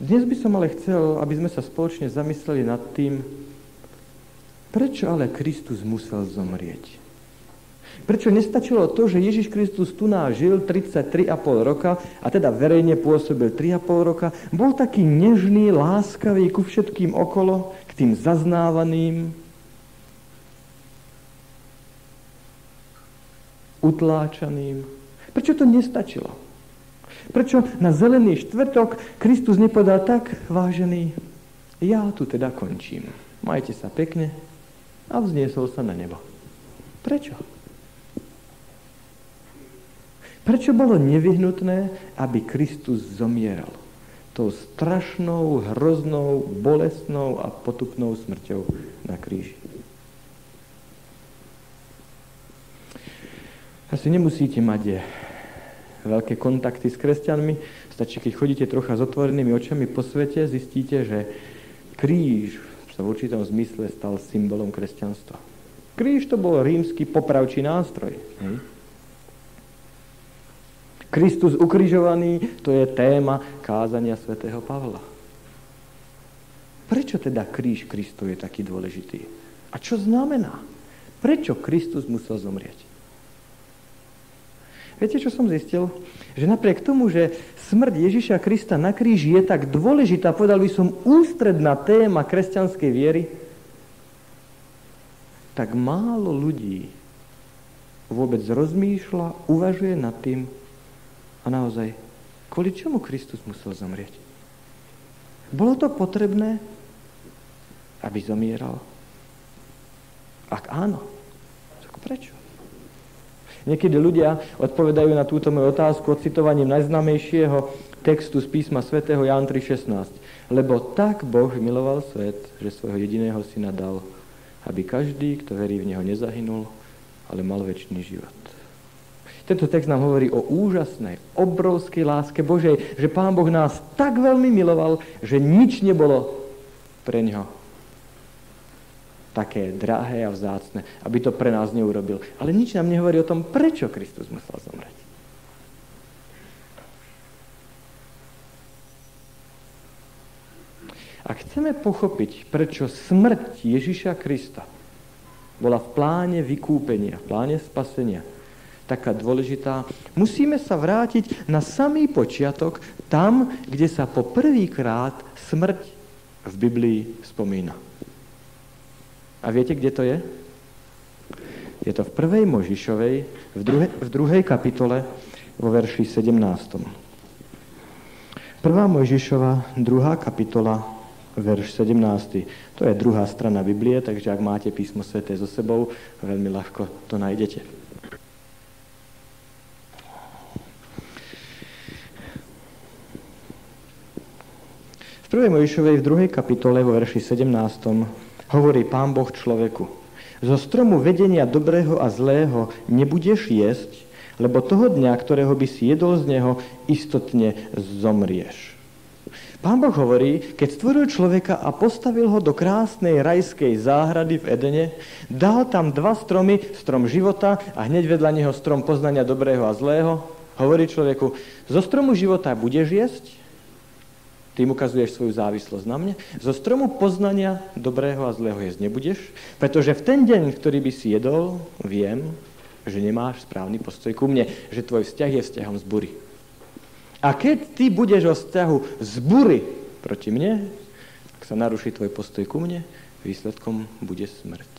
Dnes by som ale chcel, aby sme sa spoločne zamysleli nad tým, prečo ale Kristus musel zomrieť. Prečo nestačilo to, že Ježiš Kristus tu nás žil 33,5 roka a teda verejne pôsobil 3,5 roka, bol taký nežný, láskavý ku všetkým okolo, k tým zaznávaným, utláčaným. Prečo to nestačilo? Prečo na zelený štvrtok Kristus nepovedal tak, vážený, ja tu teda končím. Majte sa pekne a vzniesol sa na nebo. Prečo? Prečo bolo nevyhnutné, aby Kristus zomieral? Tou strašnou, hroznou, bolestnou a potupnou smrťou na kríži. Asi nemusíte mať veľké kontakty s kresťanmi. Stačí, keď chodíte trocha s otvorenými očami po svete, zistíte, že kríž sa v určitom zmysle stal symbolom kresťanstva. Kríž to bol rímsky popravčí nástroj. Hej? Kristus ukrižovaný, to je téma kázania svätého Pavla. Prečo teda kríž Kristov je taký dôležitý? A čo znamená? Prečo Kristus musel zomrieť? Viete, čo som zistil? Že napriek tomu, že smrť Ježiša Krista na kríži je tak dôležitá, povedal by som, ústredná téma kresťanskej viery, tak málo ľudí vôbec rozmýšľa, uvažuje nad tým a naozaj, kvôli čomu Kristus musel zomrieť? Bolo to potrebné, aby zomieral? Ak áno, tak prečo? Niekedy ľudia odpovedajú na túto moju otázku odcitovaním najznámejšieho textu z písma svätého Ján 3.16. Lebo tak Boh miloval svet, že svojho jediného syna dal, aby každý, kto verí v Neho, nezahynul, ale mal väčší život. Tento text nám hovorí o úžasnej, obrovskej láske Božej, že Pán Boh nás tak veľmi miloval, že nič nebolo pre Neho také drahé a vzácne, aby to pre nás neurobil. Ale nič nám nehovorí o tom, prečo Kristus musel zomrieť. Ak chceme pochopiť, prečo smrť Ježiša Krista bola v pláne vykúpenia, v pláne spasenia taká dôležitá, musíme sa vrátiť na samý počiatok, tam, kde sa po prvýkrát smrť v Biblii spomína. A viete, kde to je? Je to v prvej Možišovej, v, druhe, v druhej kapitole, vo verši 17. Prvá Možišova, druhá kapitola, verš 17. To je druhá strana Biblie, takže ak máte písmo sveté so sebou, veľmi ľahko to nájdete. V prvej Možišovej, v druhej kapitole, vo verši 17 Hovorí pán Boh človeku, zo stromu vedenia dobrého a zlého nebudeš jesť, lebo toho dňa, ktorého by si jedol z neho, istotne zomrieš. Pán Boh hovorí, keď stvoril človeka a postavil ho do krásnej rajskej záhrady v Edene, dal tam dva stromy, strom života a hneď vedľa neho strom poznania dobrého a zlého, hovorí človeku, zo stromu života budeš jesť, tým ukazuješ svoju závislosť na mne. Zo stromu poznania dobrého a zlého jesť nebudeš, pretože v ten deň, ktorý by si jedol, viem, že nemáš správny postoj ku mne, že tvoj vzťah je vzťahom z bury. A keď ty budeš o vzťahu z bury proti mne, ak sa naruší tvoj postoj ku mne, výsledkom bude smrť.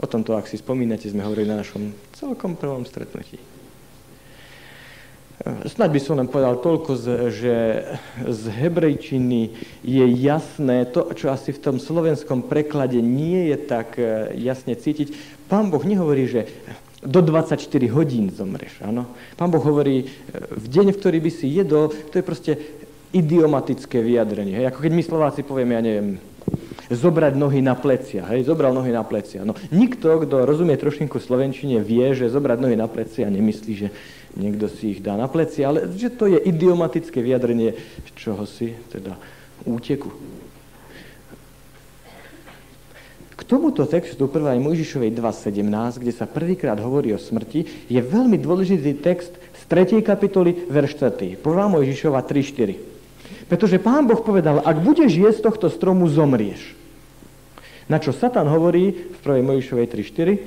O tomto, ak si spomínate, sme hovorili na našom celkom prvom stretnutí. Snaď by som len povedal toľko, že z hebrejčiny je jasné to, čo asi v tom slovenskom preklade nie je tak e, jasne cítiť. Pán Boh nehovorí, že do 24 hodín zomreš. Áno? Pán Boh hovorí, e, v deň, v ktorý by si jedol, to je proste idiomatické vyjadrenie. Hej? Ako keď my Slováci povieme, ja neviem, zobrať nohy na plecia. Hej, zobral nohy na plecia. No, nikto, kto rozumie trošinku slovenčine, vie, že zobrať nohy na plecia nemyslí, že niekto si ich dá na pleci, ale že to je idiomatické vyjadrenie čoho si, teda úteku. K tomuto textu 1. Mojžišovej 2.17, kde sa prvýkrát hovorí o smrti, je veľmi dôležitý text z 3. kapitoly, verš 4. 1. Mojžišova 3.4. Pretože pán Boh povedal, ak budeš jesť tohto stromu, zomrieš. Na čo Satan hovorí v 1. Mojišovej 3.4?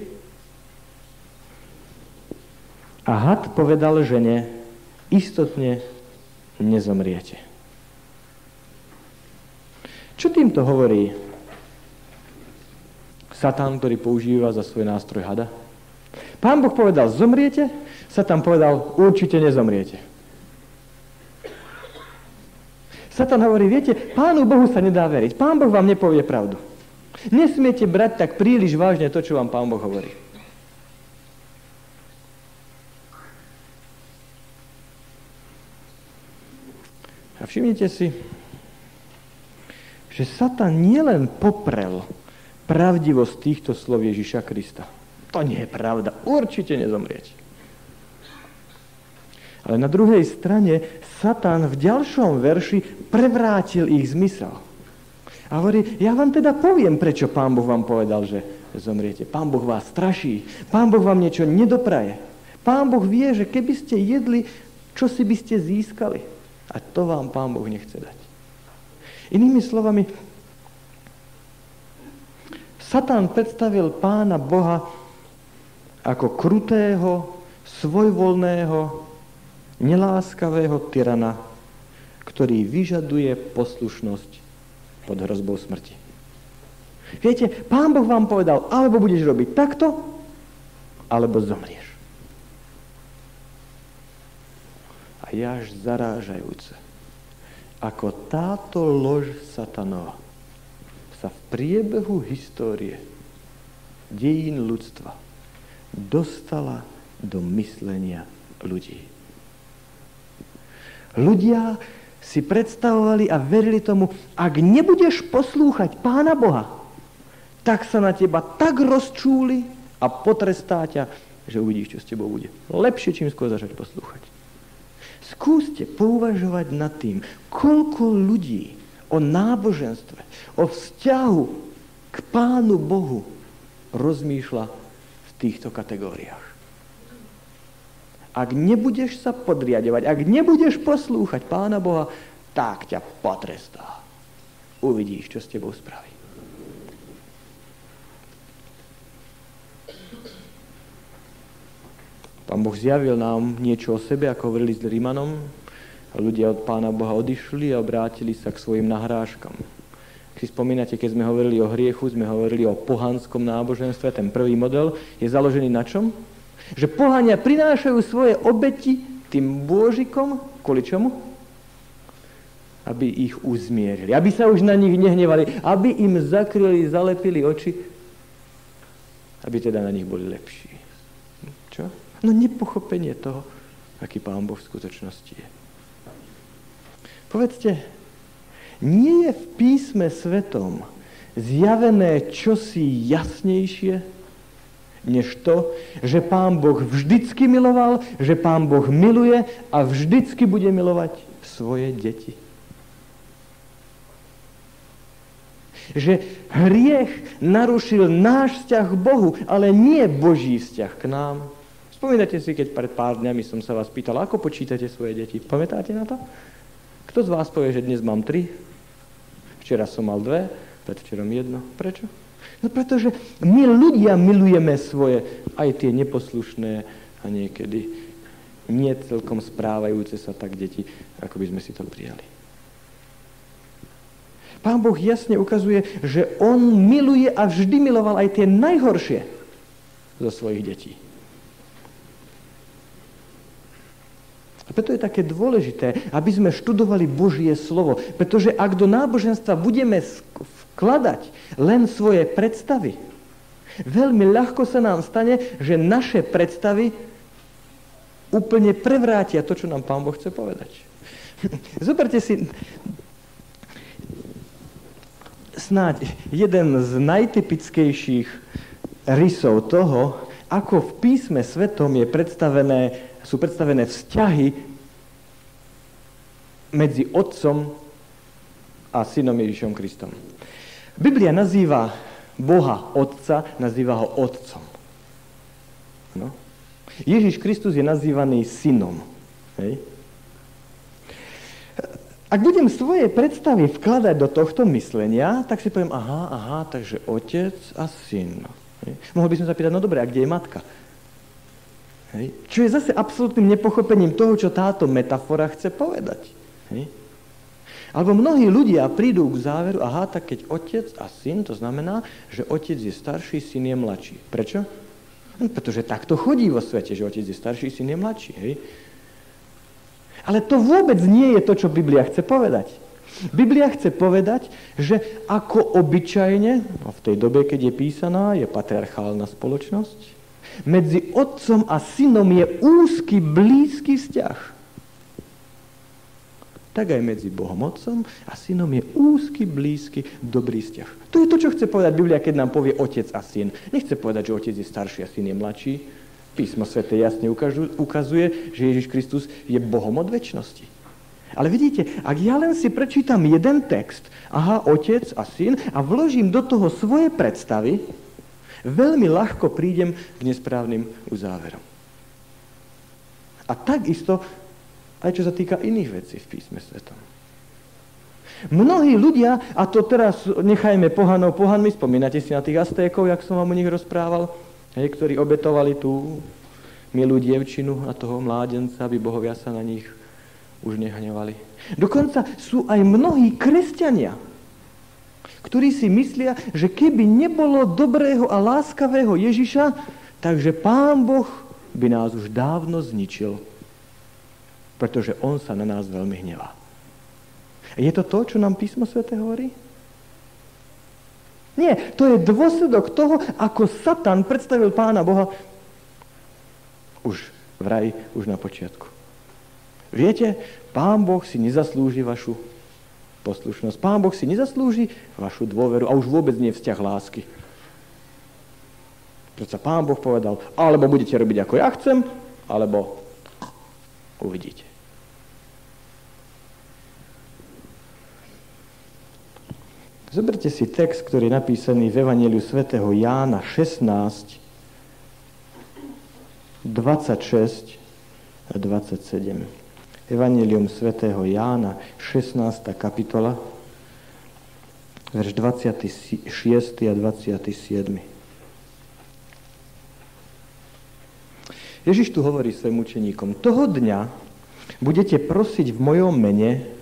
A had povedal žene, istotne nezomriete. Čo týmto hovorí Satan, ktorý používa za svoj nástroj hada? Pán Boh povedal, zomriete, Satan povedal, určite nezomriete. Satan hovorí, viete, Pánu Bohu sa nedá veriť. Pán Boh vám nepovie pravdu. Nesmiete brať tak príliš vážne to, čo vám Pán Boh hovorí. A všimnite si, že Satan nielen poprel pravdivosť týchto slov Ježiša Krista. To nie je pravda. Určite nezomrieť. Ale na druhej strane Satan v ďalšom verši prevrátil ich zmysel. A hovorí, ja vám teda poviem, prečo Pán Boh vám povedal, že zomriete. Pán Boh vás straší. Pán Boh vám niečo nedopraje. Pán Boh vie, že keby ste jedli, čo si by ste získali. A to vám Pán Boh nechce dať. Inými slovami, Satan predstavil pána Boha ako krutého, svojvoľného, neláskavého tyrana, ktorý vyžaduje poslušnosť pod hrozbou smrti. Viete, pán Boh vám povedal, alebo budeš robiť takto, alebo zomrieš. A je až zarážajúce, ako táto lož satanova sa v priebehu histórie dejín ľudstva dostala do myslenia ľudí. Ľudia si predstavovali a verili tomu, ak nebudeš poslúchať Pána Boha, tak sa na teba tak rozčúli a potrestá ťa, že uvidíš, čo s tebou bude. Lepšie čím skôr začať poslúchať. Skúste pouvažovať nad tým, koľko ľudí o náboženstve, o vzťahu k Pánu Bohu rozmýšľa v týchto kategóriách. Ak nebudeš sa podriadovať, ak nebudeš poslúchať Pána Boha, tak ťa potrestá. Uvidíš, čo s tebou spraví. Pán Boh zjavil nám niečo o sebe, ako hovorili s Rímanom. Ľudia od Pána Boha odišli a obrátili sa k svojim nahrážkam. Ak si spomínate, keď sme hovorili o hriechu, sme hovorili o pohanskom náboženstve. Ten prvý model je založený na čom? Že pohania prinášajú svoje obeti tým bôžikom, kvôli čomu? Aby ich uzmierili, aby sa už na nich nehnevali, aby im zakryli, zalepili oči, aby teda na nich boli lepší. Čo? No nepochopenie toho, aký Pán Boh v skutočnosti je. Povedzte, nie je v písme svetom zjavené čosi jasnejšie, než to, že Pán Boh vždycky miloval, že Pán Boh miluje a vždycky bude milovať svoje deti. Že hriech narušil náš vzťah k Bohu, ale nie Boží vzťah k nám. Spomínate si, keď pred pár dňami som sa vás pýtal, ako počítate svoje deti. Pamätáte na to? Kto z vás povie, že dnes mám tri? Včera som mal dve, predvčerom jedno. Prečo? No pretože my ľudia milujeme svoje, aj tie neposlušné a niekedy nie celkom správajúce sa tak deti, ako by sme si to prijali. Pán Boh jasne ukazuje, že On miluje a vždy miloval aj tie najhoršie zo svojich detí. A preto je také dôležité, aby sme študovali Božie slovo. Pretože ak do náboženstva budeme vkladať len svoje predstavy, veľmi ľahko sa nám stane, že naše predstavy úplne prevrátia to, čo nám Pán Boh chce povedať. Zoberte si snáď jeden z najtypickejších rysov toho, ako v písme svetom je predstavené, sú predstavené vzťahy medzi Otcom a Synom Ježišom Kristom. Biblia nazýva Boha Otca, nazýva ho Otcom. No. Ježiš Kristus je nazývaný synom. Hej? Ak budem svoje predstavy vkladať do tohto myslenia, tak si poviem, aha, aha, takže otec a syn. Hej. Mohol by som sa pýtať, no dobre, a kde je matka? Hej. Čo je zase absolútnym nepochopením toho, čo táto metafora chce povedať. Hej. Alebo mnohí ľudia prídu k záveru, aha, tak keď otec a syn, to znamená, že otec je starší, syn je mladší. Prečo? No, pretože takto chodí vo svete, že otec je starší, syn je mladší. Hej? Ale to vôbec nie je to, čo Biblia chce povedať. Biblia chce povedať, že ako obyčajne, v tej dobe, keď je písaná, je patriarchálna spoločnosť, medzi otcom a synom je úzky, blízky vzťah tak aj medzi Bohom Otcom a Synom je úzky, blízky, dobrý vzťah. To je to, čo chce povedať Biblia, keď nám povie Otec a Syn. Nechce povedať, že Otec je starší a Syn je mladší. Písmo Svete jasne ukazuje, že Ježiš Kristus je Bohom od väčšnosti. Ale vidíte, ak ja len si prečítam jeden text, aha, Otec a Syn, a vložím do toho svoje predstavy, veľmi ľahko prídem k nesprávnym uzáverom. A takisto aj čo sa týka iných vecí v písme svetom. Mnohí ľudia, a to teraz nechajme pohanov pohanmi, spomínate si na tých Aztékov, jak som vám o nich rozprával, hej, ktorí obetovali tú milú dievčinu a toho mládenca, aby bohovia sa na nich už nehnevali. Dokonca sú aj mnohí kresťania, ktorí si myslia, že keby nebolo dobrého a láskavého Ježiša, takže Pán Boh by nás už dávno zničil pretože on sa na nás veľmi hnevá. Je to to, čo nám písmo svete hovorí? Nie, to je dôsledok toho, ako Satan predstavil pána Boha už v raji, už na počiatku. Viete, pán Boh si nezaslúži vašu poslušnosť. Pán Boh si nezaslúži vašu dôveru a už vôbec nie vzťah lásky. Preto pán Boh povedal, alebo budete robiť ako ja chcem, alebo uvidíte. Zoberte si text, ktorý je napísaný v Evangeliu svätého Jána 16, 26 a 27. Evangelium svätého Jána, 16. kapitola, verš 26. a 27. Ježiš tu hovorí svojim učeníkom, toho dňa budete prosiť v mojom mene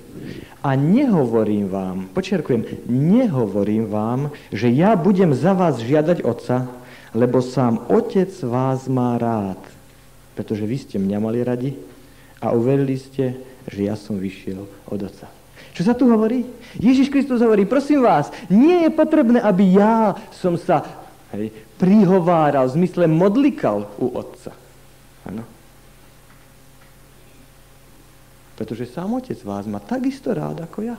a nehovorím vám, počerkujem, nehovorím vám, že ja budem za vás žiadať Otca, lebo sám Otec vás má rád, pretože vy ste mňa mali radi a uverili ste, že ja som vyšiel od Otca. Čo sa tu hovorí? Ježiš Kristus hovorí, prosím vás, nie je potrebné, aby ja som sa hej, prihováral, v zmysle modlikal u Otca. Ano. Pretože sám Otec vás má takisto rád ako ja.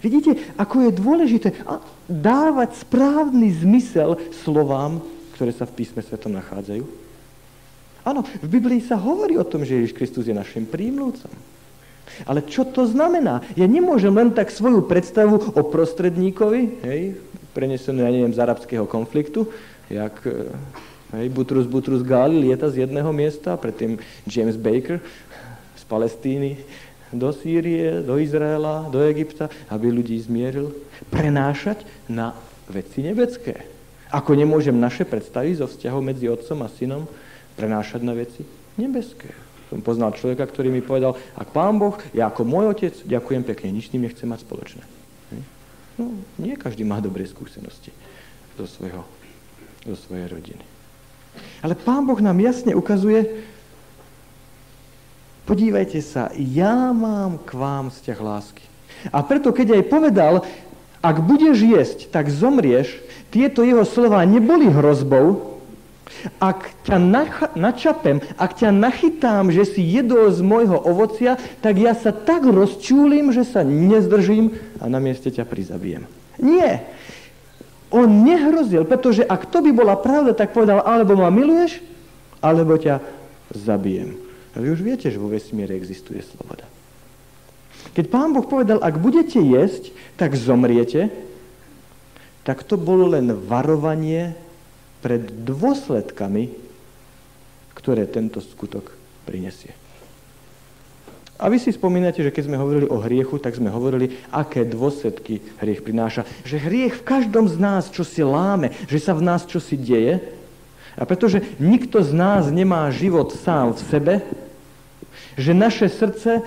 Vidíte, ako je dôležité dávať správny zmysel slovám, ktoré sa v písme svetom nachádzajú. Áno, v Biblii sa hovorí o tom, že Ježiš Kristus je našim prímluvcom. Ale čo to znamená? Ja nemôžem len tak svoju predstavu o prostredníkovi, hej, prenesenú, ja neviem, z arabského konfliktu, jak hej, Butrus Butrus Gali lieta z jedného miesta, predtým James Baker Palestíny do Sýrie, do Izraela, do Egypta, aby ľudí zmieril. Prenášať na veci nebeské. Ako nemôžem naše predstavy zo vzťahov medzi otcom a synom prenášať na veci nebeské. Som poznal človeka, ktorý mi povedal, ak pán Boh, ja ako môj otec, ďakujem pekne, nič s ním nechcem mať spoločné. No, nie každý má dobré skúsenosti zo, svojho, zo svojej rodiny. Ale pán Boh nám jasne ukazuje, Podívajte sa, ja mám k vám vzťah lásky. A preto, keď aj povedal, ak budeš jesť, tak zomrieš, tieto jeho slova neboli hrozbou, ak ťa načapem, ak ťa nachytám, že si jedol z môjho ovocia, tak ja sa tak rozčúlim, že sa nezdržím a na mieste ťa prizabijem. Nie. On nehrozil, pretože ak to by bola pravda, tak povedal, alebo ma miluješ, alebo ťa zabijem. A vy už viete, že vo vesmíre existuje sloboda. Keď pán Boh povedal, ak budete jesť, tak zomriete, tak to bolo len varovanie pred dôsledkami, ktoré tento skutok prinesie. A vy si spomínate, že keď sme hovorili o hriechu, tak sme hovorili, aké dôsledky hriech prináša. Že hriech v každom z nás čo si láme, že sa v nás čo si deje. A pretože nikto z nás nemá život sám v sebe, že naše srdce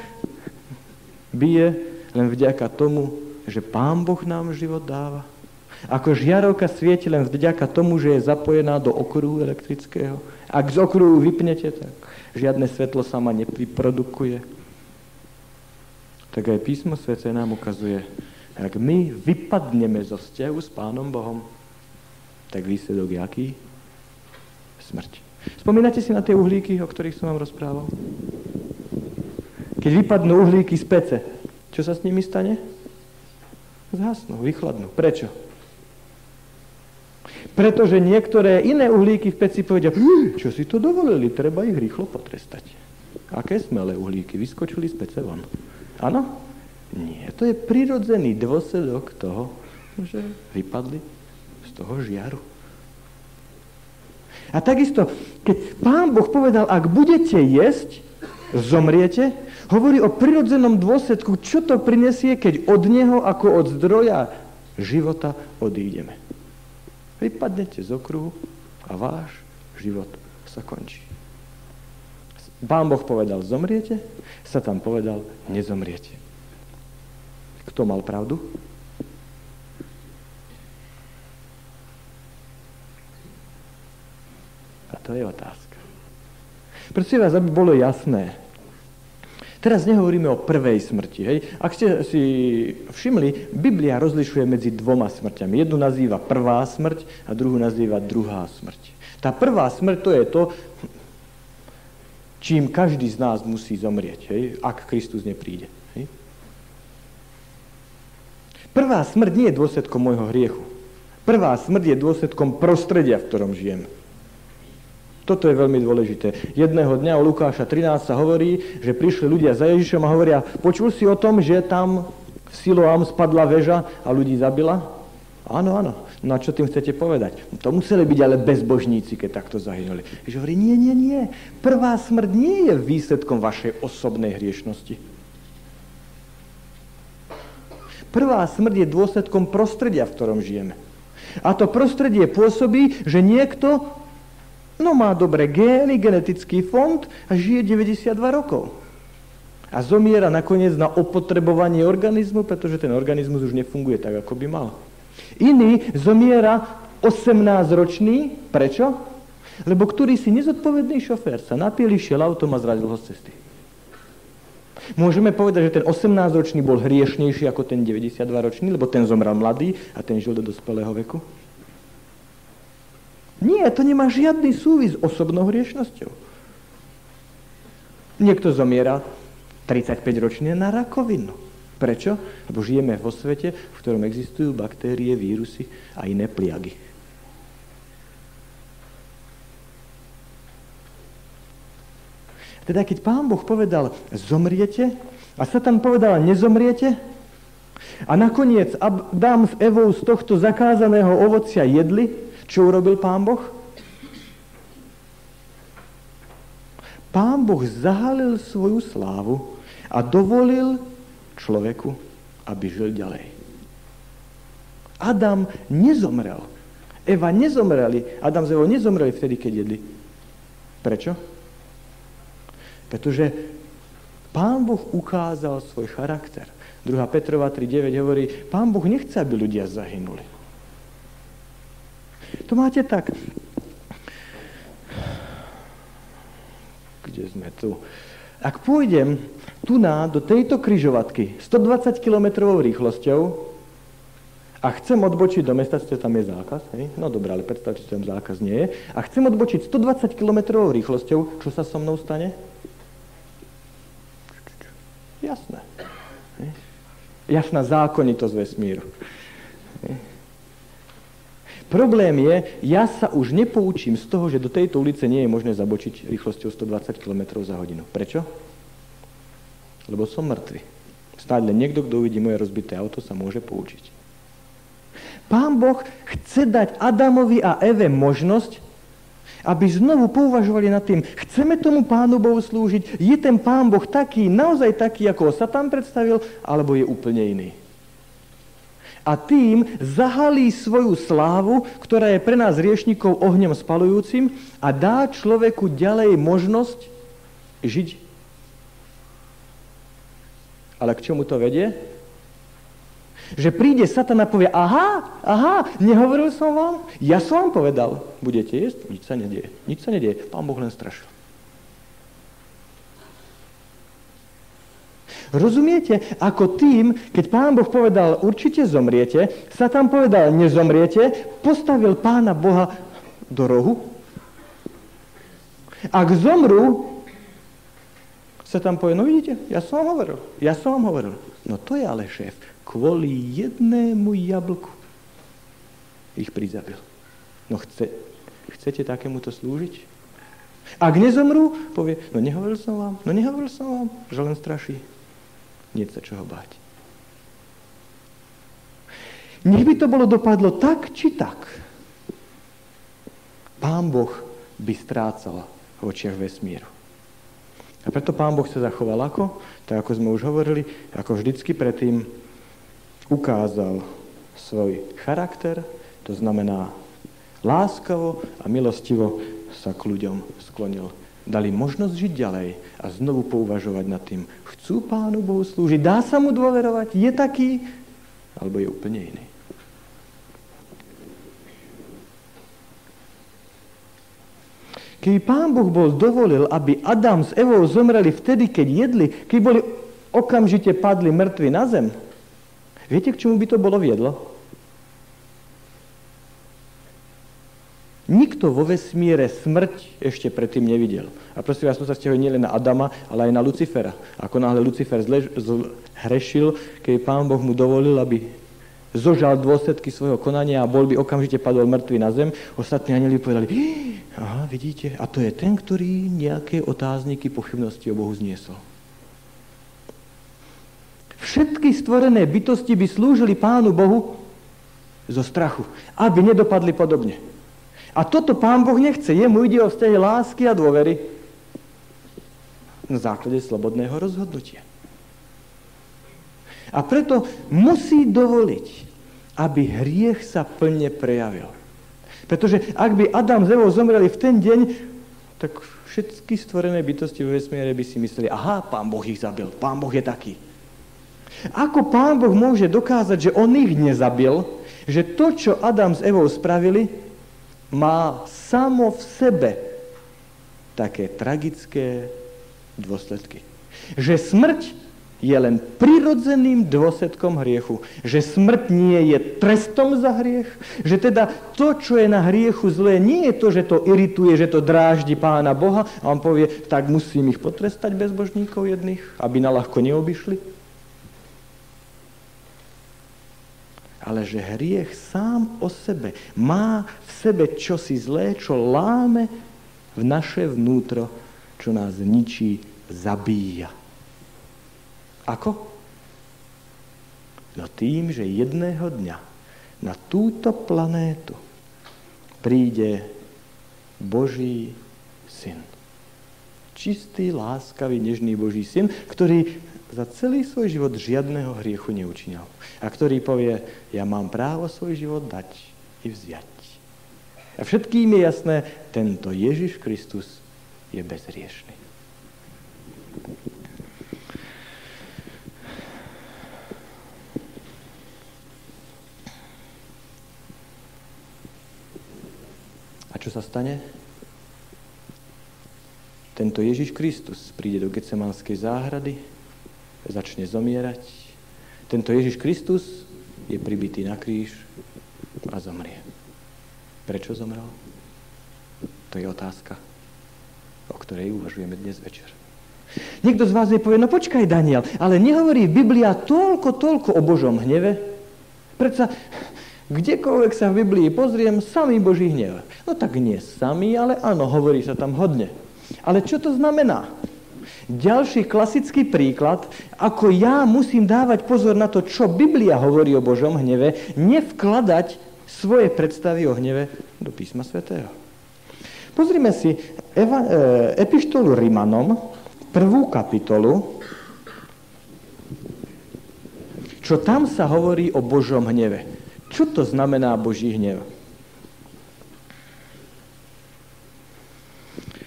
bije len vďaka tomu, že Pán Boh nám život dáva. Ako žiarovka svieti len vďaka tomu, že je zapojená do okruhu elektrického. Ak z okruhu vypnete, tak žiadne svetlo sama nevyprodukuje tak aj písmo Svete nám ukazuje, ak my vypadneme zo vzťahu s Pánom Bohom, tak výsledok je aký? Smrť. Spomínate si na tie uhlíky, o ktorých som vám rozprával? Keď vypadnú uhlíky z pece, čo sa s nimi stane? Zhasnú, vychladnú. Prečo? Pretože niektoré iné uhlíky v peci povedia, hm, čo si to dovolili, treba ich rýchlo potrestať. Aké smelé uhlíky, vyskočili z pece von. Áno? Nie, to je prirodzený dôsledok toho, že vypadli z toho žiaru. A takisto, keď pán Boh povedal, ak budete jesť, zomriete, hovorí o prirodzenom dôsledku, čo to prinesie, keď od neho ako od zdroja života odídeme. Vypadnete z okruhu a váš život sa končí. Pán Boh povedal, zomriete, sa tam povedal, nezomriete. Kto mal pravdu? A to je otázka. Prosím vás, aby bolo jasné, Teraz nehovoríme o prvej smrti. Hej? Ak ste si všimli, Biblia rozlišuje medzi dvoma smrťami. Jednu nazýva prvá smrť a druhú nazýva druhá smrť. Tá prvá smrť to je to, čím každý z nás musí zomrieť, hej, ak Kristus nepríde. Hej. Prvá smrť nie je dôsledkom môjho hriechu. Prvá smrť je dôsledkom prostredia, v ktorom žijem. Toto je veľmi dôležité. Jedného dňa o Lukáša 13 sa hovorí, že prišli ľudia za Ježišom a hovoria, počul si o tom, že tam v Siloam spadla väža a ľudí zabila? Áno, áno. No a čo tým chcete povedať? To museli byť ale bezbožníci, keď takto zahynuli. Že hovorí, nie, nie, nie. Prvá smrť nie je výsledkom vašej osobnej hriešnosti. Prvá smrť je dôsledkom prostredia, v ktorom žijeme. A to prostredie pôsobí, že niekto no, má dobré gény, genetický fond a žije 92 rokov. A zomiera nakoniec na opotrebovanie organizmu, pretože ten organizmus už nefunguje tak, ako by mal. Iný zomiera 18-ročný. Prečo? Lebo ktorý si nezodpovedný šofér sa napil, išiel autom a zradil ho z cesty. Môžeme povedať, že ten 18-ročný bol hriešnejší ako ten 92-ročný, lebo ten zomrel mladý a ten žil do dospelého veku? Nie, to nemá žiadny súvis s osobnou hriešnosťou. Niekto zomiera 35 ročne na rakovinu. Prečo? Lebo žijeme vo svete, v ktorom existujú baktérie, vírusy a iné pliagy. Teda keď pán Boh povedal, zomriete, a sa tam povedal, nezomriete, a nakoniec Adam s Evou z tohto zakázaného ovocia jedli, čo urobil pán Boh? Pán Boh zahalil svoju slávu a dovolil človeku, aby žil ďalej. Adam nezomrel. Eva nezomreli. Adam s Evou nezomreli vtedy, keď jedli. Prečo? Pretože Pán Boh ukázal svoj charakter. 2. Petrova 3.9 hovorí, Pán Boh nechce, aby ľudia zahynuli. To máte tak. Kde sme tu? Ak pôjdem tu na, do tejto kryžovatky 120 km rýchlosťou a chcem odbočiť do mesta, ste tam je zákaz, hej? no dobré, ale predstavte, že tam zákaz nie je, a chcem odbočiť 120 km rýchlosťou, čo sa so mnou stane? Jasné. Jasná zákonitosť vesmíru. Hej? Problém je, ja sa už nepoučím z toho, že do tejto ulice nie je možné zabočiť rýchlosťou 120 km za hodinu. Prečo? lebo som mŕtvy. Snáď len niekto, kto uvidí moje rozbité auto, sa môže poučiť. Pán Boh chce dať Adamovi a Eve možnosť, aby znovu pouvažovali nad tým, chceme tomu Pánu Bohu slúžiť, je ten Pán Boh taký, naozaj taký, ako sa tam predstavil, alebo je úplne iný. A tým zahalí svoju slávu, ktorá je pre nás riešnikov ohňom spalujúcim a dá človeku ďalej možnosť žiť. Ale k čomu to vedie? Že príde Satan a povie, aha, aha, nehovoril som vám? Ja som vám povedal, budete jesť? Nič sa nedieje. Nič sa nedieje. Pán Boh len strašil. Rozumiete, ako tým, keď pán Boh povedal, určite zomriete, sa tam povedal, nezomriete, postavil pána Boha do rohu. Ak zomrú, sa tam povie, no vidíte, ja som vám hovoril, ja som vám hovoril. No to je ale šéf kvôli jednému jablku ich prizabil. No chce, chcete takémuto slúžiť? Ak nezomrú, povie, no nehovoril som vám, no nehovoril som vám, že len straší. Nie sa čoho báť. Nech by to bolo dopadlo tak, či tak. Pán Boh by strácal v očiach vesmíru. A preto Pán Boh sa zachoval ako? Tak ako sme už hovorili, ako vždycky predtým ukázal svoj charakter, to znamená láskavo a milostivo sa k ľuďom sklonil. Dali možnosť žiť ďalej a znovu pouvažovať nad tým. Chcú Pánu Bohu slúžiť, dá sa mu dôverovať, je taký, alebo je úplne iný. Keby Pán Boh bol dovolil, aby Adam s Evou zomreli vtedy, keď jedli, keď boli okamžite padli mŕtvi na zem, Viete, k čomu by to bolo viedlo? Nikto vo vesmíre smrť ešte predtým nevidel. A prosím vás, to sa stiahuje nielen na Adama, ale aj na Lucifera. Ako náhle Lucifer zhrešil, keď pán Boh mu dovolil, aby zožal dôsledky svojho konania a bol by okamžite padol mŕtvy na zem, ostatní anieli povedali, aha, vidíte, a to je ten, ktorý nejaké otázniky, pochybnosti o Bohu zniesol. Všetky stvorené bytosti by slúžili Pánu Bohu zo strachu, aby nedopadli podobne. A toto Pán Boh nechce. Jemu ide o vzťahy lásky a dôvery na základe slobodného rozhodnutia. A preto musí dovoliť, aby hriech sa plne prejavil. Pretože ak by Adam s Evou zomreli v ten deň, tak všetky stvorené bytosti vo vesmíre by si mysleli, aha, pán Boh ich zabil, pán Boh je taký. Ako pán Boh môže dokázať, že on ich nezabil, že to, čo Adam s Evou spravili, má samo v sebe také tragické dôsledky. Že smrť je len prirodzeným dôsledkom hriechu. Že smrť nie je trestom za hriech. Že teda to, čo je na hriechu zlé, nie je to, že to irituje, že to dráždi pána Boha a on povie, tak musím ich potrestať bezbožníkov jedných, aby na ľahko neobyšli. ale že hriech sám o sebe má sebe čosi zlé, čo láme v naše vnútro, čo nás ničí, zabíja. Ako? No tým, že jedného dňa na túto planétu príde Boží syn. Čistý, láskavý, nežný Boží syn, ktorý za celý svoj život žiadného hriechu neučinil. A ktorý povie, ja mám právo svoj život dať i vziať. A všetkým je jasné, tento Ježiš Kristus je bezriešný. A čo sa stane? Tento Ježiš Kristus príde do Getsemanskej záhrady, začne zomierať. Tento Ježiš Kristus je pribitý na kríž a zomrie. Prečo zomrel? To je otázka, o ktorej uvažujeme dnes večer. Niekto z vás mi povie, no počkaj Daniel, ale nehovorí Biblia toľko, toľko o Božom hneve? Predsa kdekoľvek sa v Biblii pozriem, samý Boží hnev. No tak nie samý, ale áno, hovorí sa tam hodne. Ale čo to znamená? Ďalší klasický príklad, ako ja musím dávať pozor na to, čo Biblia hovorí o Božom hneve, nevkladať svoje predstavy o hneve do písma svätého. Pozrime si Eva, e, epištolu Rimanom, prvú kapitolu, čo tam sa hovorí o Božom hneve. Čo to znamená Boží hnev?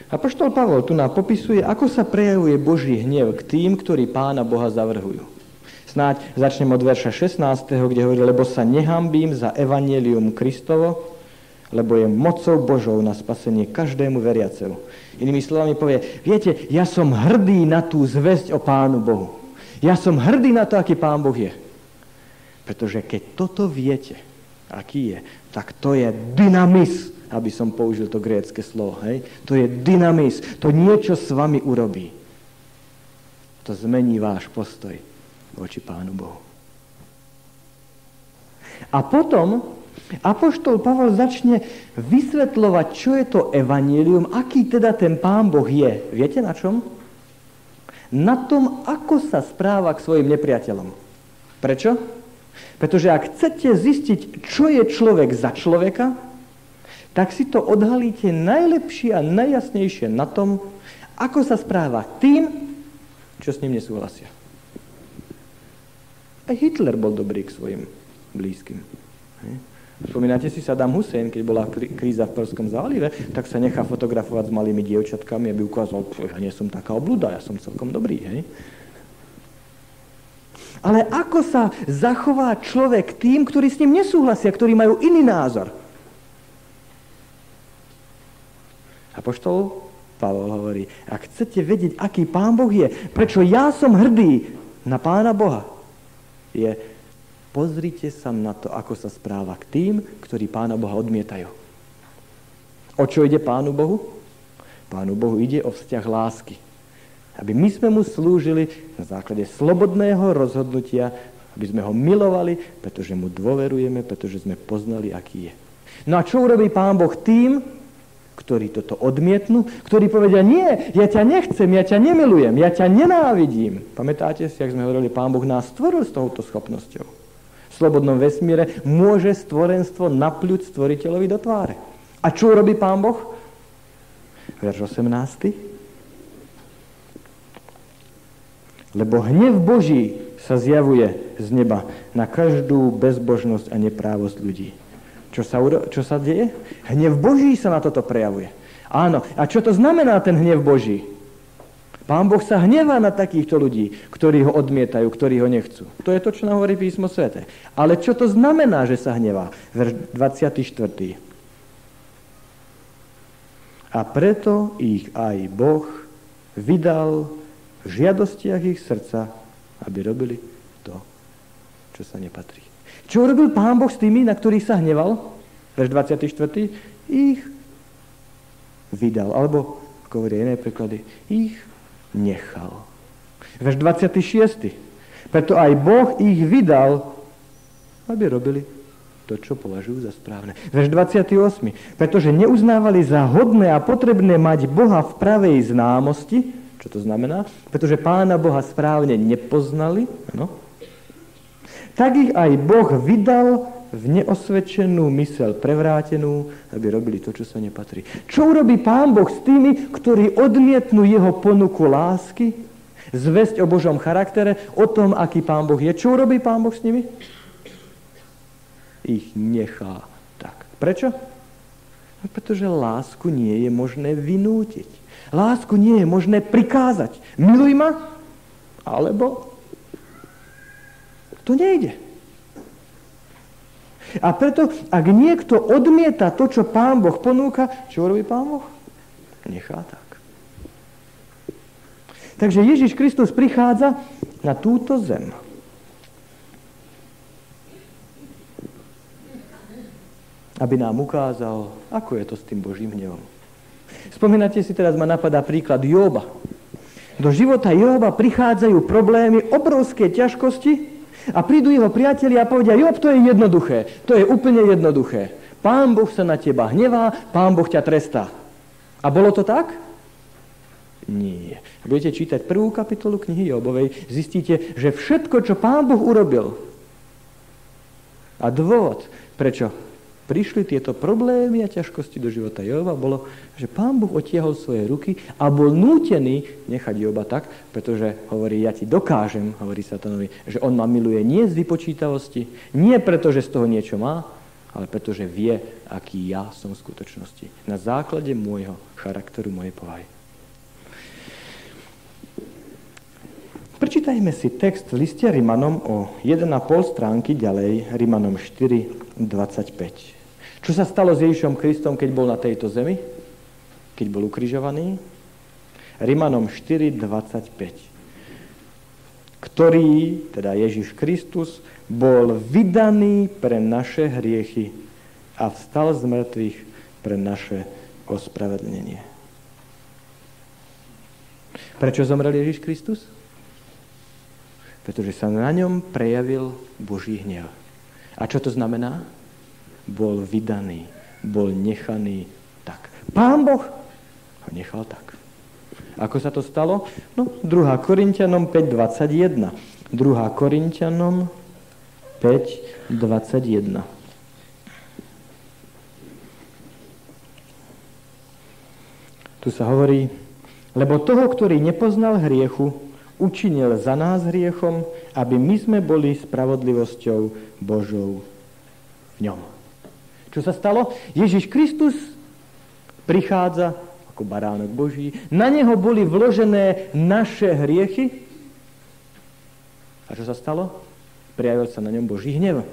Apoštol Pavol tu nám popisuje, ako sa prejavuje Boží hnev k tým, ktorí Pána Boha zavrhujú. Snáď začnem od verša 16, kde hovorí, lebo sa nehambím za evanelium Kristovo, lebo je mocou Božou na spasenie každému veriacemu. Inými slovami povie, viete, ja som hrdý na tú zväzť o Pánu Bohu. Ja som hrdý na to, aký Pán Boh je. Pretože keď toto viete, aký je, tak to je dynamis, aby som použil to grécke slovo. Hej? To je dynamis, to niečo s vami urobí. To zmení váš postoj voči Pánu Bohu. A potom Apoštol Pavel začne vysvetľovať, čo je to evanílium, aký teda ten pán Boh je. Viete na čom? Na tom, ako sa správa k svojim nepriateľom. Prečo? Pretože ak chcete zistiť, čo je človek za človeka, tak si to odhalíte najlepšie a najjasnejšie na tom, ako sa správa tým, čo s ním nesúhlasia. Aj Hitler bol dobrý k svojim blízkym. Spomínate si Saddam Hussein, keď bola kríza v Perskom zálive, tak sa nechá fotografovať s malými dievčatkami, aby ukázal, ja nie som taká obluda, ja som celkom dobrý. Hej? Ale ako sa zachová človek tým, ktorí s ním nesúhlasia, ktorí majú iný názor? A poštol Pavol hovorí, ak chcete vedieť, aký Pán Boh je, prečo ja som hrdý na Pána Boha, je Pozrite sa na to, ako sa správa k tým, ktorí Pána Boha odmietajú. O čo ide Pánu Bohu? Pánu Bohu ide o vzťah lásky. Aby my sme mu slúžili na základe slobodného rozhodnutia, aby sme ho milovali, pretože mu dôverujeme, pretože sme poznali, aký je. No a čo urobí Pán Boh tým, ktorí toto odmietnú, ktorí povedia, nie, ja ťa nechcem, ja ťa nemilujem, ja ťa nenávidím. Pamätáte si, ak sme hovorili, Pán Boh nás stvoril s touto schopnosťou slobodnom vesmíre môže stvorenstvo napľuť stvoriteľovi do tváre. A čo robí pán Boh? Verš 18. Lebo hnev Boží sa zjavuje z neba na každú bezbožnosť a neprávosť ľudí. Čo sa, čo sa deje? Hnev Boží sa na toto prejavuje. Áno. A čo to znamená ten hnev Boží? Pán Boh sa hnevá na takýchto ľudí, ktorí ho odmietajú, ktorí ho nechcú. To je to, čo nám hovorí písmo svete. Ale čo to znamená, že sa hnevá? Verš 24. A preto ich aj Boh vydal v žiadostiach ich srdca, aby robili to, čo sa nepatrí. Čo robil Pán Boh s tými, na ktorých sa hneval? Verš 24. Ich vydal. Alebo, ako hovorí iné preklady, ich nechal. Verš 26. Preto aj Boh ich vydal, aby robili to, čo považujú za správne. Verš 28. Pretože neuznávali za hodné a potrebné mať Boha v pravej známosti, čo to znamená? Pretože Pána Boha správne nepoznali, ano? Tak ich aj Boh vydal v neosvedčenú mysel prevrátenú, aby robili to, čo sa nepatrí. Čo urobí Pán Boh s tými, ktorí odmietnú jeho ponuku lásky, zväzť o Božom charaktere, o tom, aký Pán Boh je? Čo urobí Pán Boh s nimi? Ich nechá tak. Prečo? No, pretože lásku nie je možné vynútiť. Lásku nie je možné prikázať. Miluj ma, alebo to nejde. A preto, ak niekto odmieta to, čo Pán Boh ponúka, čo robí Pán Boh? Nechá tak. Takže Ježiš Kristus prichádza na túto zem. Aby nám ukázal, ako je to s tým Božím hnevom. Spomínate si, teraz ma napadá príklad Jóba. Do života Jóba prichádzajú problémy, obrovské ťažkosti, a prídu jeho priatelia a povedia, Job, to je jednoduché, to je úplne jednoduché. Pán Boh sa na teba hnevá, pán Boh ťa trestá. A bolo to tak? Nie. Budete čítať prvú kapitolu knihy Jobovej, zistíte, že všetko, čo pán Boh urobil, a dôvod, prečo prišli tieto problémy a ťažkosti do života Joba, bolo, že pán Boh otiahol svoje ruky a bol nútený nechať Joba tak, pretože hovorí, ja ti dokážem, hovorí satanovi, že on ma miluje nie z vypočítavosti, nie preto, že z toho niečo má, ale pretože vie, aký ja som v skutočnosti. Na základe môjho charakteru, mojej povahy. Prečítajme si text listia Rimanom o 1,5 stránky ďalej, Rimanom 4, 25. Čo sa stalo s Ježišom Kristom, keď bol na tejto zemi? Keď bol ukrižovaný? Rimanom 4.25. Ktorý, teda Ježiš Kristus, bol vydaný pre naše hriechy a vstal z mŕtvych pre naše ospravedlnenie. Prečo zomrel Ježiš Kristus? Pretože sa na ňom prejavil Boží hnev. A čo to znamená? Bol vydaný, bol nechaný tak. Pán Boh ho nechal tak. Ako sa to stalo? No, 2. Korintianom 5.21. 2. Korintianom 5.21. Tu sa hovorí, lebo toho, ktorý nepoznal hriechu, učinil za nás hriechom, aby my sme boli spravodlivosťou Božou v ňom. Čo sa stalo? Ježiš Kristus prichádza ako baránok Boží. Na neho boli vložené naše hriechy. A čo sa stalo? Prijavil sa na ňom Boží hnev.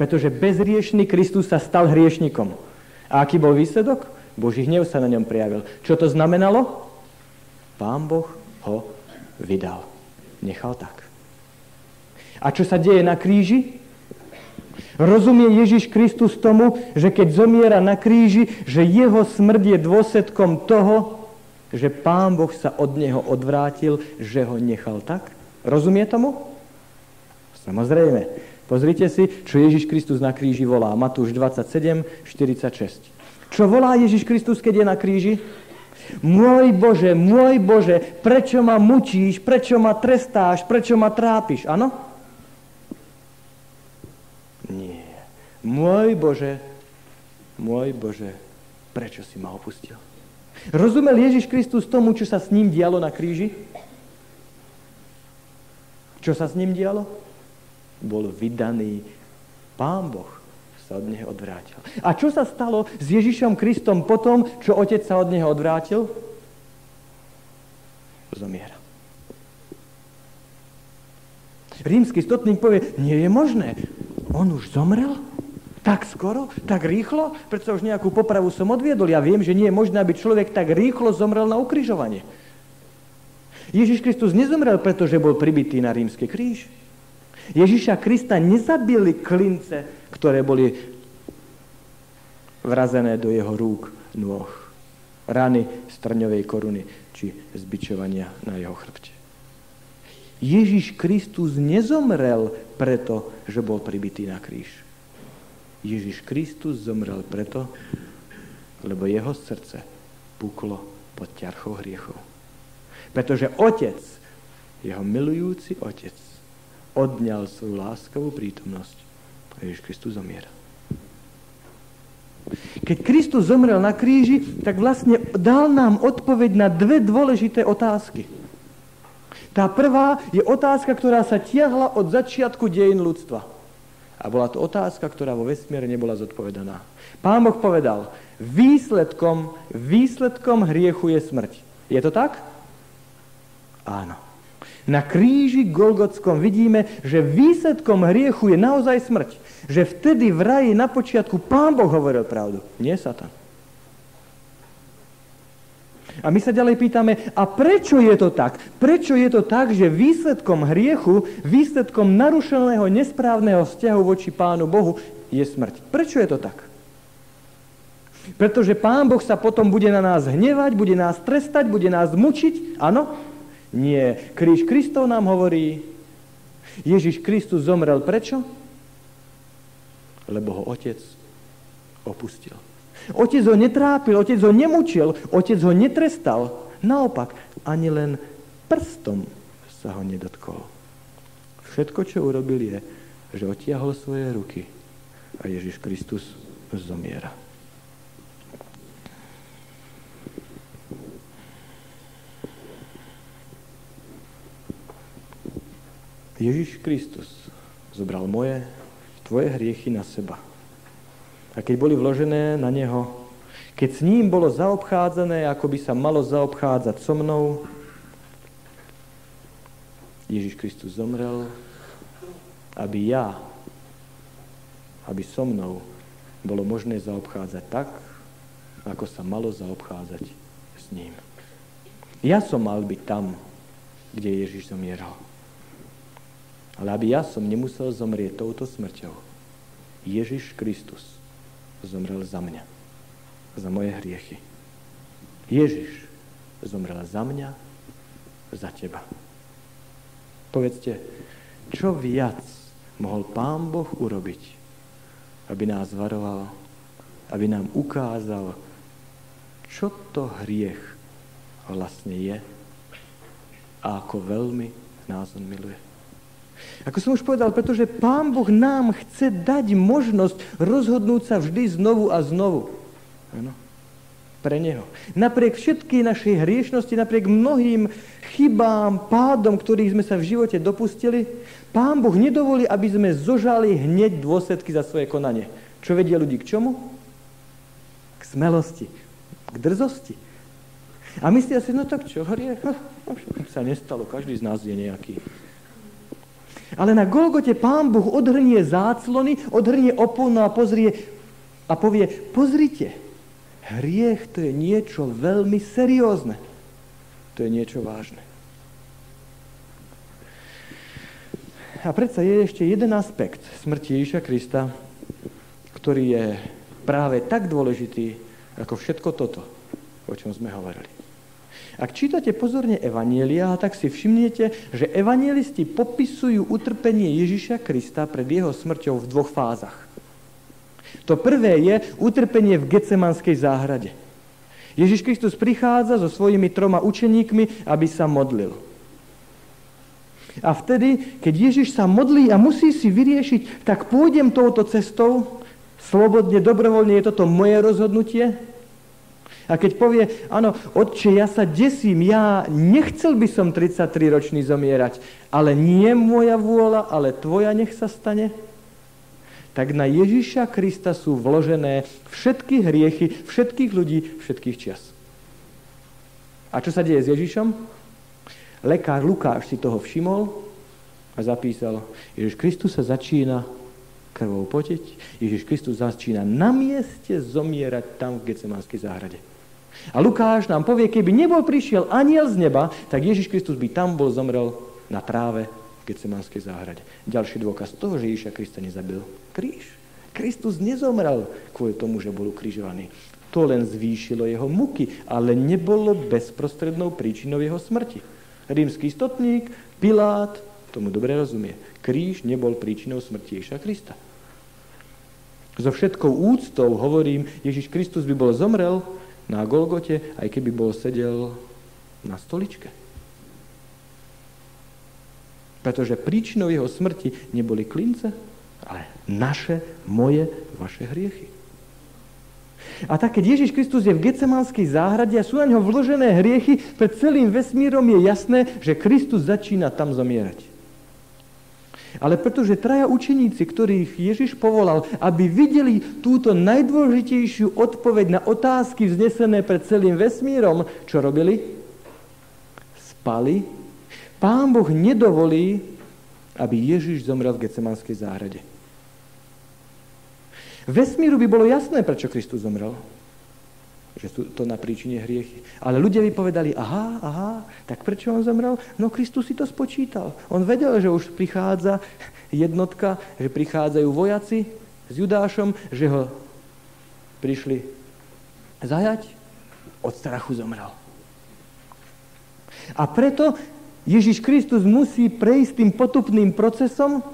Pretože bezriešný Kristus sa stal hriešnikom. A aký bol výsledok? Boží hnev sa na ňom prijavil. Čo to znamenalo? Pán Boh ho vydal. Nechal tak. A čo sa deje na kríži? Rozumie Ježiš Kristus tomu, že keď zomiera na kríži, že jeho smrť je dôsledkom toho, že Pán Boh sa od neho odvrátil, že ho nechal tak? Rozumie tomu? Samozrejme. Pozrite si, čo Ježiš Kristus na kríži volá. Matúš 27, 46. Čo volá Ježiš Kristus, keď je na kríži? Môj Bože, môj Bože, prečo ma mučíš, prečo ma trestáš, prečo ma trápiš? Áno? Môj Bože, môj Bože, prečo si ma opustil? Rozumel Ježiš Kristus tomu, čo sa s ním dialo na kríži? Čo sa s ním dialo? Bol vydaný Pán Boh sa od neho odvrátil. A čo sa stalo s Ježišom Kristom potom, čo otec sa od neho odvrátil? Zomiera. Rímsky stotník povie, nie je možné. On už zomrel? Tak skoro? Tak rýchlo? Preto už nejakú popravu som odviedol. Ja viem, že nie je možné, aby človek tak rýchlo zomrel na ukrižovanie. Ježiš Kristus nezomrel, pretože bol pribitý na rímsky kríž. Ježiša Krista nezabili klince, ktoré boli vrazené do jeho rúk, nôh. Rany strňovej koruny či zbičovania na jeho chrbte. Ježiš Kristus nezomrel preto, že bol pribitý na kríž. Ježiš Kristus zomrel preto, lebo jeho srdce puklo pod ťarchou hriechov. Pretože otec, jeho milujúci otec, odňal svoju láskavú prítomnosť a Ježiš Kristus zomiera. Keď Kristus zomrel na kríži, tak vlastne dal nám odpoveď na dve dôležité otázky. Tá prvá je otázka, ktorá sa tiahla od začiatku dejín ľudstva. A bola to otázka, ktorá vo vesmíre nebola zodpovedaná. Pán Boh povedal, výsledkom, výsledkom hriechu je smrť. Je to tak? Áno. Na kríži Golgotskom vidíme, že výsledkom hriechu je naozaj smrť. Že vtedy v raji na počiatku Pán Boh hovoril pravdu, nie Satan. A my sa ďalej pýtame, a prečo je to tak? Prečo je to tak, že výsledkom hriechu, výsledkom narušeného nesprávneho vzťahu voči Pánu Bohu je smrť? Prečo je to tak? Pretože Pán Boh sa potom bude na nás hnevať, bude nás trestať, bude nás mučiť? Áno? Nie. Kríž Kristov nám hovorí, Ježiš Kristus zomrel prečo? Lebo ho Otec opustil. Otec ho netrápil, otec ho nemučil, otec ho netrestal. Naopak, ani len prstom sa ho nedotkol. Všetko, čo urobil je, že otiahol svoje ruky a Ježiš Kristus zomiera. Ježiš Kristus zobral moje, tvoje hriechy na seba. A keď boli vložené na Neho, keď s ním bolo zaobchádzané, ako by sa malo zaobchádzať so mnou, Ježiš Kristus zomrel, aby ja, aby so mnou bolo možné zaobchádzať tak, ako sa malo zaobchádzať s ním. Ja som mal byť tam, kde Ježiš zomieral. Ale aby ja som nemusel zomrieť touto smrťou, Ježiš Kristus zomrel za mňa, za moje hriechy. Ježiš zomrel za mňa, za teba. Povedzte, čo viac mohol Pán Boh urobiť, aby nás varoval, aby nám ukázal, čo to hriech vlastne je a ako veľmi nás on miluje. Ako som už povedal, pretože Pán Boh nám chce dať možnosť rozhodnúť sa vždy znovu a znovu. Ano. Pre Neho. Napriek všetkej našej hriešnosti, napriek mnohým chybám, pádom, ktorých sme sa v živote dopustili, Pán Boh nedovolí, aby sme zožali hneď dôsledky za svoje konanie. Čo vedia ľudí k čomu? K smelosti, k drzosti. A myslia si, no tak čo, hriech? No, sa nestalo, každý z nás je nejaký. Ale na Golgote pán Boh odhrnie záclony, odhrnie oponu a pozrie a povie, pozrite, hriech to je niečo veľmi seriózne. To je niečo vážne. A predsa je ešte jeden aspekt smrti Ježiša Krista, ktorý je práve tak dôležitý, ako všetko toto, o čom sme hovorili. Ak čítate pozorne Evanielia, tak si všimnete, že evanielisti popisujú utrpenie Ježiša Krista pred jeho smrťou v dvoch fázach. To prvé je utrpenie v Gecemanskej záhrade. Ježiš Kristus prichádza so svojimi troma učeníkmi, aby sa modlil. A vtedy, keď Ježiš sa modlí a musí si vyriešiť, tak pôjdem touto cestou, slobodne, dobrovoľne, je toto moje rozhodnutie, a keď povie, áno, otče, ja sa desím, ja nechcel by som 33 ročný zomierať, ale nie moja vôľa, ale tvoja nech sa stane, tak na Ježiša Krista sú vložené všetky hriechy všetkých ľudí všetkých čias. A čo sa deje s Ježišom? Lekár Lukáš si toho všimol a zapísal, Ježiš Kristus sa začína krvou potiť, Ježiš Kristus začína na mieste zomierať tam v Gecemanskej záhrade. A Lukáš nám povie, keby nebol prišiel aniel z neba, tak Ježiš Kristus by tam bol zomrel na tráve v Getsemanskej záhrade. Ďalší dôkaz toho, že Ježiša Krista nezabil. Kríž. Kristus nezomrel kvôli tomu, že bol ukrižovaný. To len zvýšilo jeho muky, ale nebolo bezprostrednou príčinou jeho smrti. Rímsky stotník, Pilát, tomu dobre rozumie. Kríž nebol príčinou smrti Ježiša Krista. So všetkou úctou hovorím, Ježiš Kristus by bol zomrel, na Golgote, aj keby bol sedel na stoličke. Pretože príčinou jeho smrti neboli klince, ale naše, moje, vaše hriechy. A tak, keď Ježiš Kristus je v Gecemánskej záhrade a sú na ňo vložené hriechy, pred celým vesmírom je jasné, že Kristus začína tam zomierať. Ale pretože traja učeníci, ktorých Ježiš povolal, aby videli túto najdôležitejšiu odpoveď na otázky vznesené pred celým vesmírom, čo robili? Spali. Pán Boh nedovolí, aby Ježiš zomrel v Gecemanskej záhrade. Vesmíru by bolo jasné, prečo Kristus zomrel že sú to na príčine hriechy. Ale ľudia by povedali, aha, aha, tak prečo on zomrel? No Kristus si to spočítal. On vedel, že už prichádza jednotka, že prichádzajú vojaci s Judášom, že ho prišli zajať, od strachu zomrel. A preto Ježiš Kristus musí prejsť tým potupným procesom,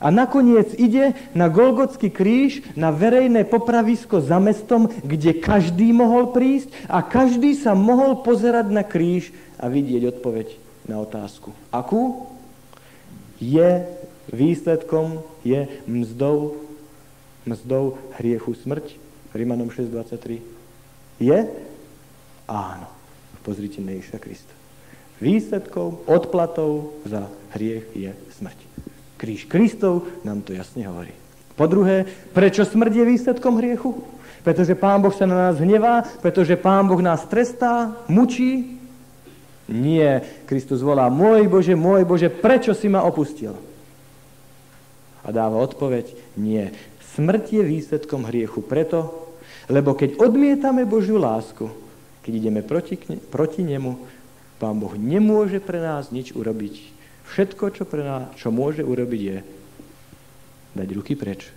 a nakoniec ide na Golgotský kríž, na verejné popravisko za mestom, kde každý mohol prísť a každý sa mohol pozerať na kríž a vidieť odpoveď na otázku. Akú? Je výsledkom, je mzdou mzdou hriechu smrť? Rimanom 6.23. Je? Áno. Pozrite na Ježiša Krista. Výsledkom, odplatou za hriech je smrť. Kríž Kristov nám to jasne hovorí. Po druhé, prečo smrť je výsledkom hriechu? Pretože Pán Boh sa na nás hnevá, pretože Pán Boh nás trestá, mučí? Nie. Kristus volá, môj Bože, môj Bože, prečo si ma opustil? A dáva odpoveď, nie. Smrť je výsledkom hriechu preto, lebo keď odmietame Božiu lásku, keď ideme proti, proti nemu, Pán Boh nemôže pre nás nič urobiť. Všetko, čo, pre nás, čo môže urobiť, je dať ruky preč.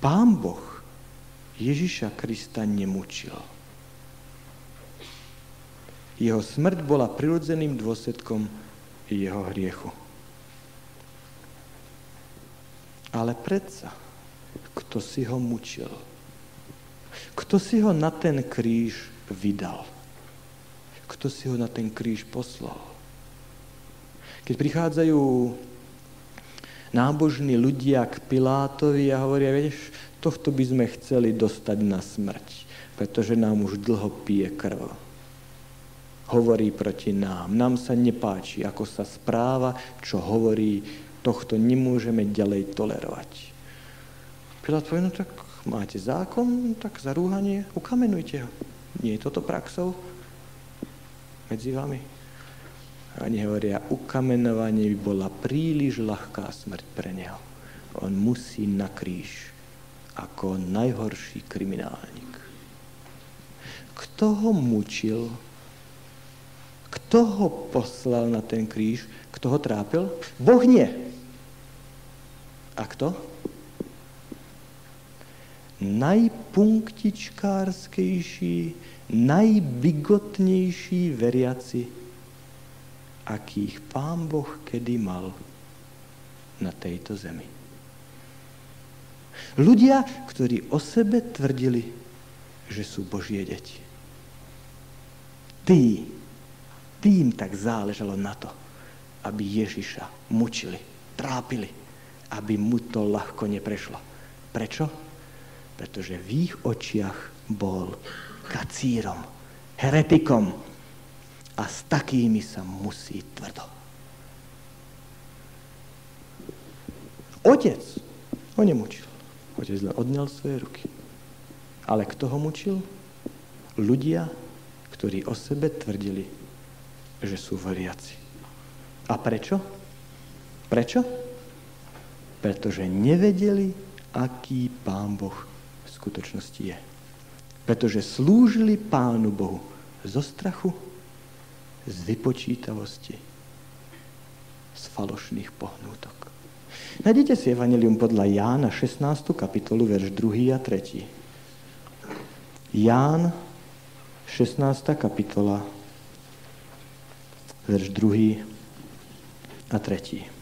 Pán Boh Ježiša Krista nemučil. Jeho smrť bola prirodzeným dôsledkom jeho hriechu. Ale predsa, kto si ho mučil? Kto si ho na ten kríž vydal? Kto si ho na ten kríž poslal? Keď prichádzajú nábožní ľudia k Pilátovi a hovoria, vieš, tohto by sme chceli dostať na smrť, pretože nám už dlho pije krv. Hovorí proti nám. Nám sa nepáči, ako sa správa, čo hovorí tohto nemôžeme ďalej tolerovať. Pilát povie, no tak máte zákon, tak za rúhanie ukamenujte ho. Nie je toto praxou medzi vami? Oni hovoria, ukamenovanie by bola príliš ľahká smrť pre neho. On musí na kríž ako najhorší kriminálnik. Kto ho mučil? Kto ho poslal na ten kríž? Kto ho trápil? Boh nie. A kto? Najpunktičkárskejší, najbigotnejší veriaci, akých pán Boh kedy mal na tejto zemi. Ľudia, ktorí o sebe tvrdili, že sú Božie deti. Tí, tým tak záležalo na to, aby Ježiša mučili, trápili aby mu to ľahko neprešlo. Prečo? Pretože v ich očiach bol kacírom, heretikom a s takými sa musí tvrdo. Otec ho nemučil. Otec len odňal svoje ruky. Ale kto ho mučil? Ľudia, ktorí o sebe tvrdili, že sú veriaci. A prečo? Prečo? pretože nevedeli, aký Pán Boh v skutočnosti je. Pretože slúžili Pánu Bohu zo strachu, z vypočítavosti, z falošných pohnútok. Nájdete si Evangelium podľa Jána 16. kapitolu, verš 2. a 3. Ján 16. kapitola, verš 2. a 3.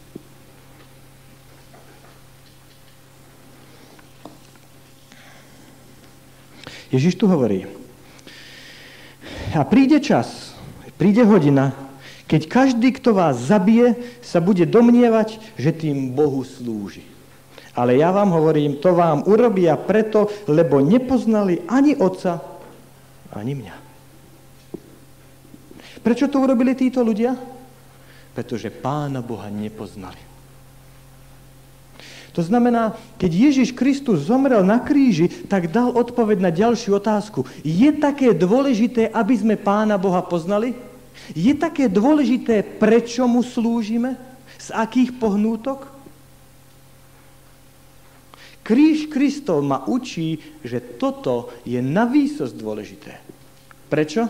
Ježiš tu hovorí. A príde čas, príde hodina, keď každý, kto vás zabije, sa bude domnievať, že tým Bohu slúži. Ale ja vám hovorím, to vám urobia preto, lebo nepoznali ani Otca, ani mňa. Prečo to urobili títo ľudia? Pretože Pána Boha nepoznali. To znamená, keď Ježiš Kristus zomrel na kríži, tak dal odpoveď na ďalšiu otázku. Je také dôležité, aby sme Pána Boha poznali? Je také dôležité, prečo mu slúžime? Z akých pohnútok? Kríž Kristov ma učí, že toto je na výsosť dôležité. Prečo?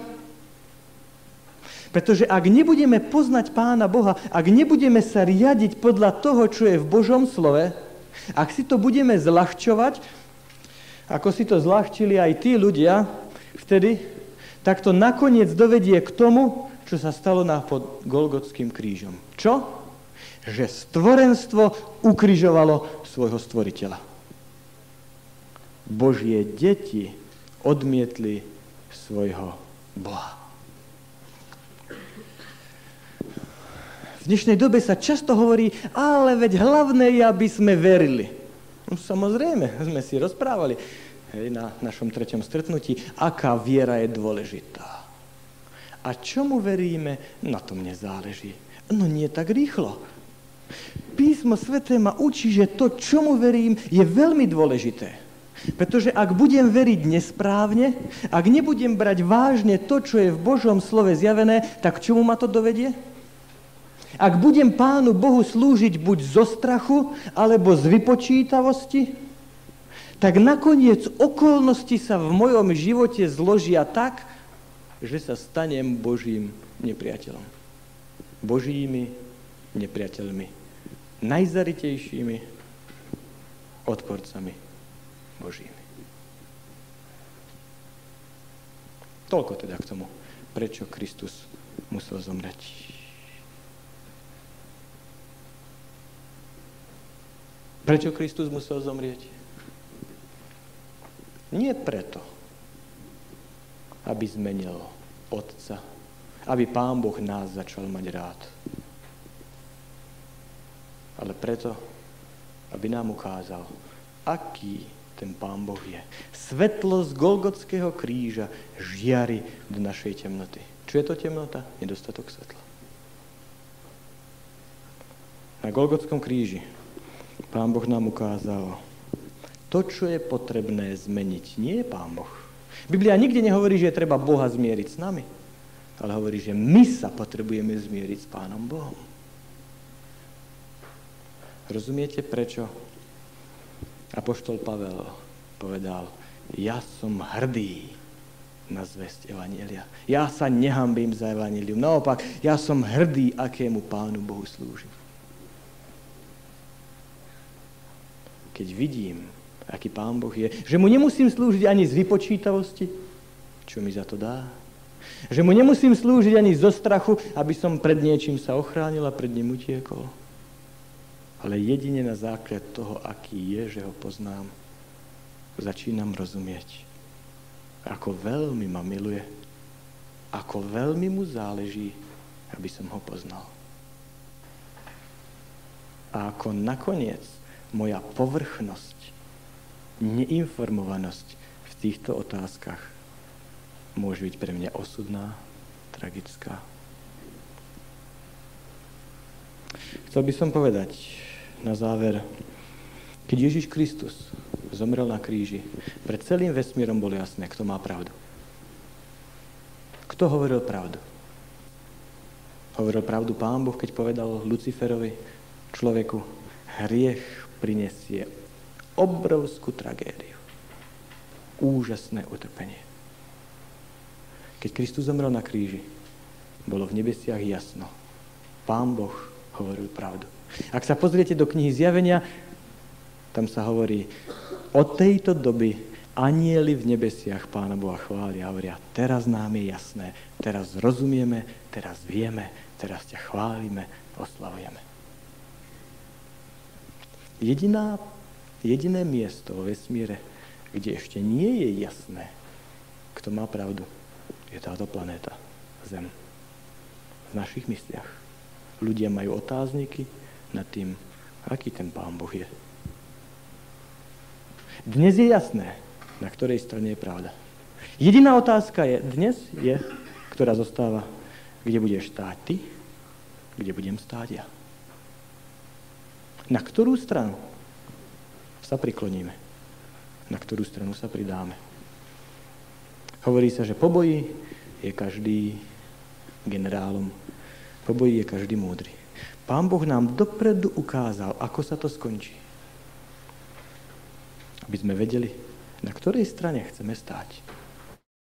Pretože ak nebudeme poznať Pána Boha, ak nebudeme sa riadiť podľa toho, čo je v Božom slove, ak si to budeme zľahčovať, ako si to zľahčili aj tí ľudia vtedy, tak to nakoniec dovedie k tomu, čo sa stalo na pod Golgotským krížom. Čo? Že stvorenstvo ukrižovalo svojho stvoriteľa. Božie deti odmietli svojho Boha. V dnešnej dobe sa často hovorí, ale veď hlavné je, aby sme verili. No, samozrejme, sme si rozprávali hej, na našom treťom stretnutí, aká viera je dôležitá. A čomu veríme, na tom nezáleží. No nie tak rýchlo. Písmo Sveté ma učí, že to, čomu verím, je veľmi dôležité. Pretože ak budem veriť nesprávne, ak nebudem brať vážne to, čo je v Božom slove zjavené, tak čomu ma to dovedie? Ak budem Pánu Bohu slúžiť buď zo strachu, alebo z vypočítavosti, tak nakoniec okolnosti sa v mojom živote zložia tak, že sa stanem Božím nepriateľom. Božími nepriateľmi. Najzaritejšími odporcami Božími. Toľko teda k tomu, prečo Kristus musel zomrieť. Prečo Kristus musel zomrieť? Nie preto, aby zmenil Otca, aby Pán Boh nás začal mať rád. Ale preto, aby nám ukázal, aký ten Pán Boh je. Svetlo z Golgotského kríža žiari do našej temnoty. Čo je to temnota? Nedostatok svetla. Na Golgotskom kríži Pán Boh nám ukázal to, čo je potrebné zmeniť. Nie je Pán Boh. Biblia nikde nehovorí, že je treba Boha zmieriť s nami, ale hovorí, že my sa potrebujeme zmieriť s Pánom Bohom. Rozumiete, prečo Apoštol Pavel povedal, ja som hrdý na zväzť Evanielia. Ja sa nehambím za Evangelium. Naopak, ja som hrdý, akému Pánu Bohu slúžim. Keď vidím, aký Pán Boh je, že mu nemusím slúžiť ani z vypočítavosti, čo mi za to dá. Že mu nemusím slúžiť ani zo strachu, aby som pred niečím sa ochránil a pred ním utiekol ale jedine na základ toho, aký je, že ho poznám, začínam rozumieť, ako veľmi ma miluje, ako veľmi mu záleží, aby som ho poznal. A ako nakoniec moja povrchnosť, neinformovanosť v týchto otázkach môže byť pre mňa osudná, tragická. Chcel by som povedať, na záver, keď Ježiš Kristus zomrel na kríži, pred celým vesmírom bolo jasné, kto má pravdu. Kto hovoril pravdu? Hovoril pravdu Pán Boh, keď povedal Luciferovi, človeku, hriech prinesie obrovskú tragédiu. Úžasné utrpenie. Keď Kristus zomrel na kríži, bolo v nebesiach jasno. Pán Boh hovoril pravdu. Ak sa pozriete do knihy Zjavenia, tam sa hovorí, od tejto doby anieli v nebesiach Pána Boha chvália a hovoria, teraz nám je jasné, teraz rozumieme, teraz vieme, teraz ťa chválime, oslavujeme. Jediná, jediné miesto vo vesmíre, kde ešte nie je jasné, kto má pravdu, je táto planéta, Zem. V našich mysliach. Ľudia majú otázniky, nad tým, aký ten Pán Boh je. Dnes je jasné, na ktorej strane je pravda. Jediná otázka je, dnes je, ktorá zostáva, kde budeš stáť ty, kde budem stáť ja. Na ktorú stranu sa prikloníme? Na ktorú stranu sa pridáme? Hovorí sa, že po boji je každý generálom, po boji je každý múdry. Pán Boh nám dopredu ukázal, ako sa to skončí. Aby sme vedeli, na ktorej strane chceme stáť.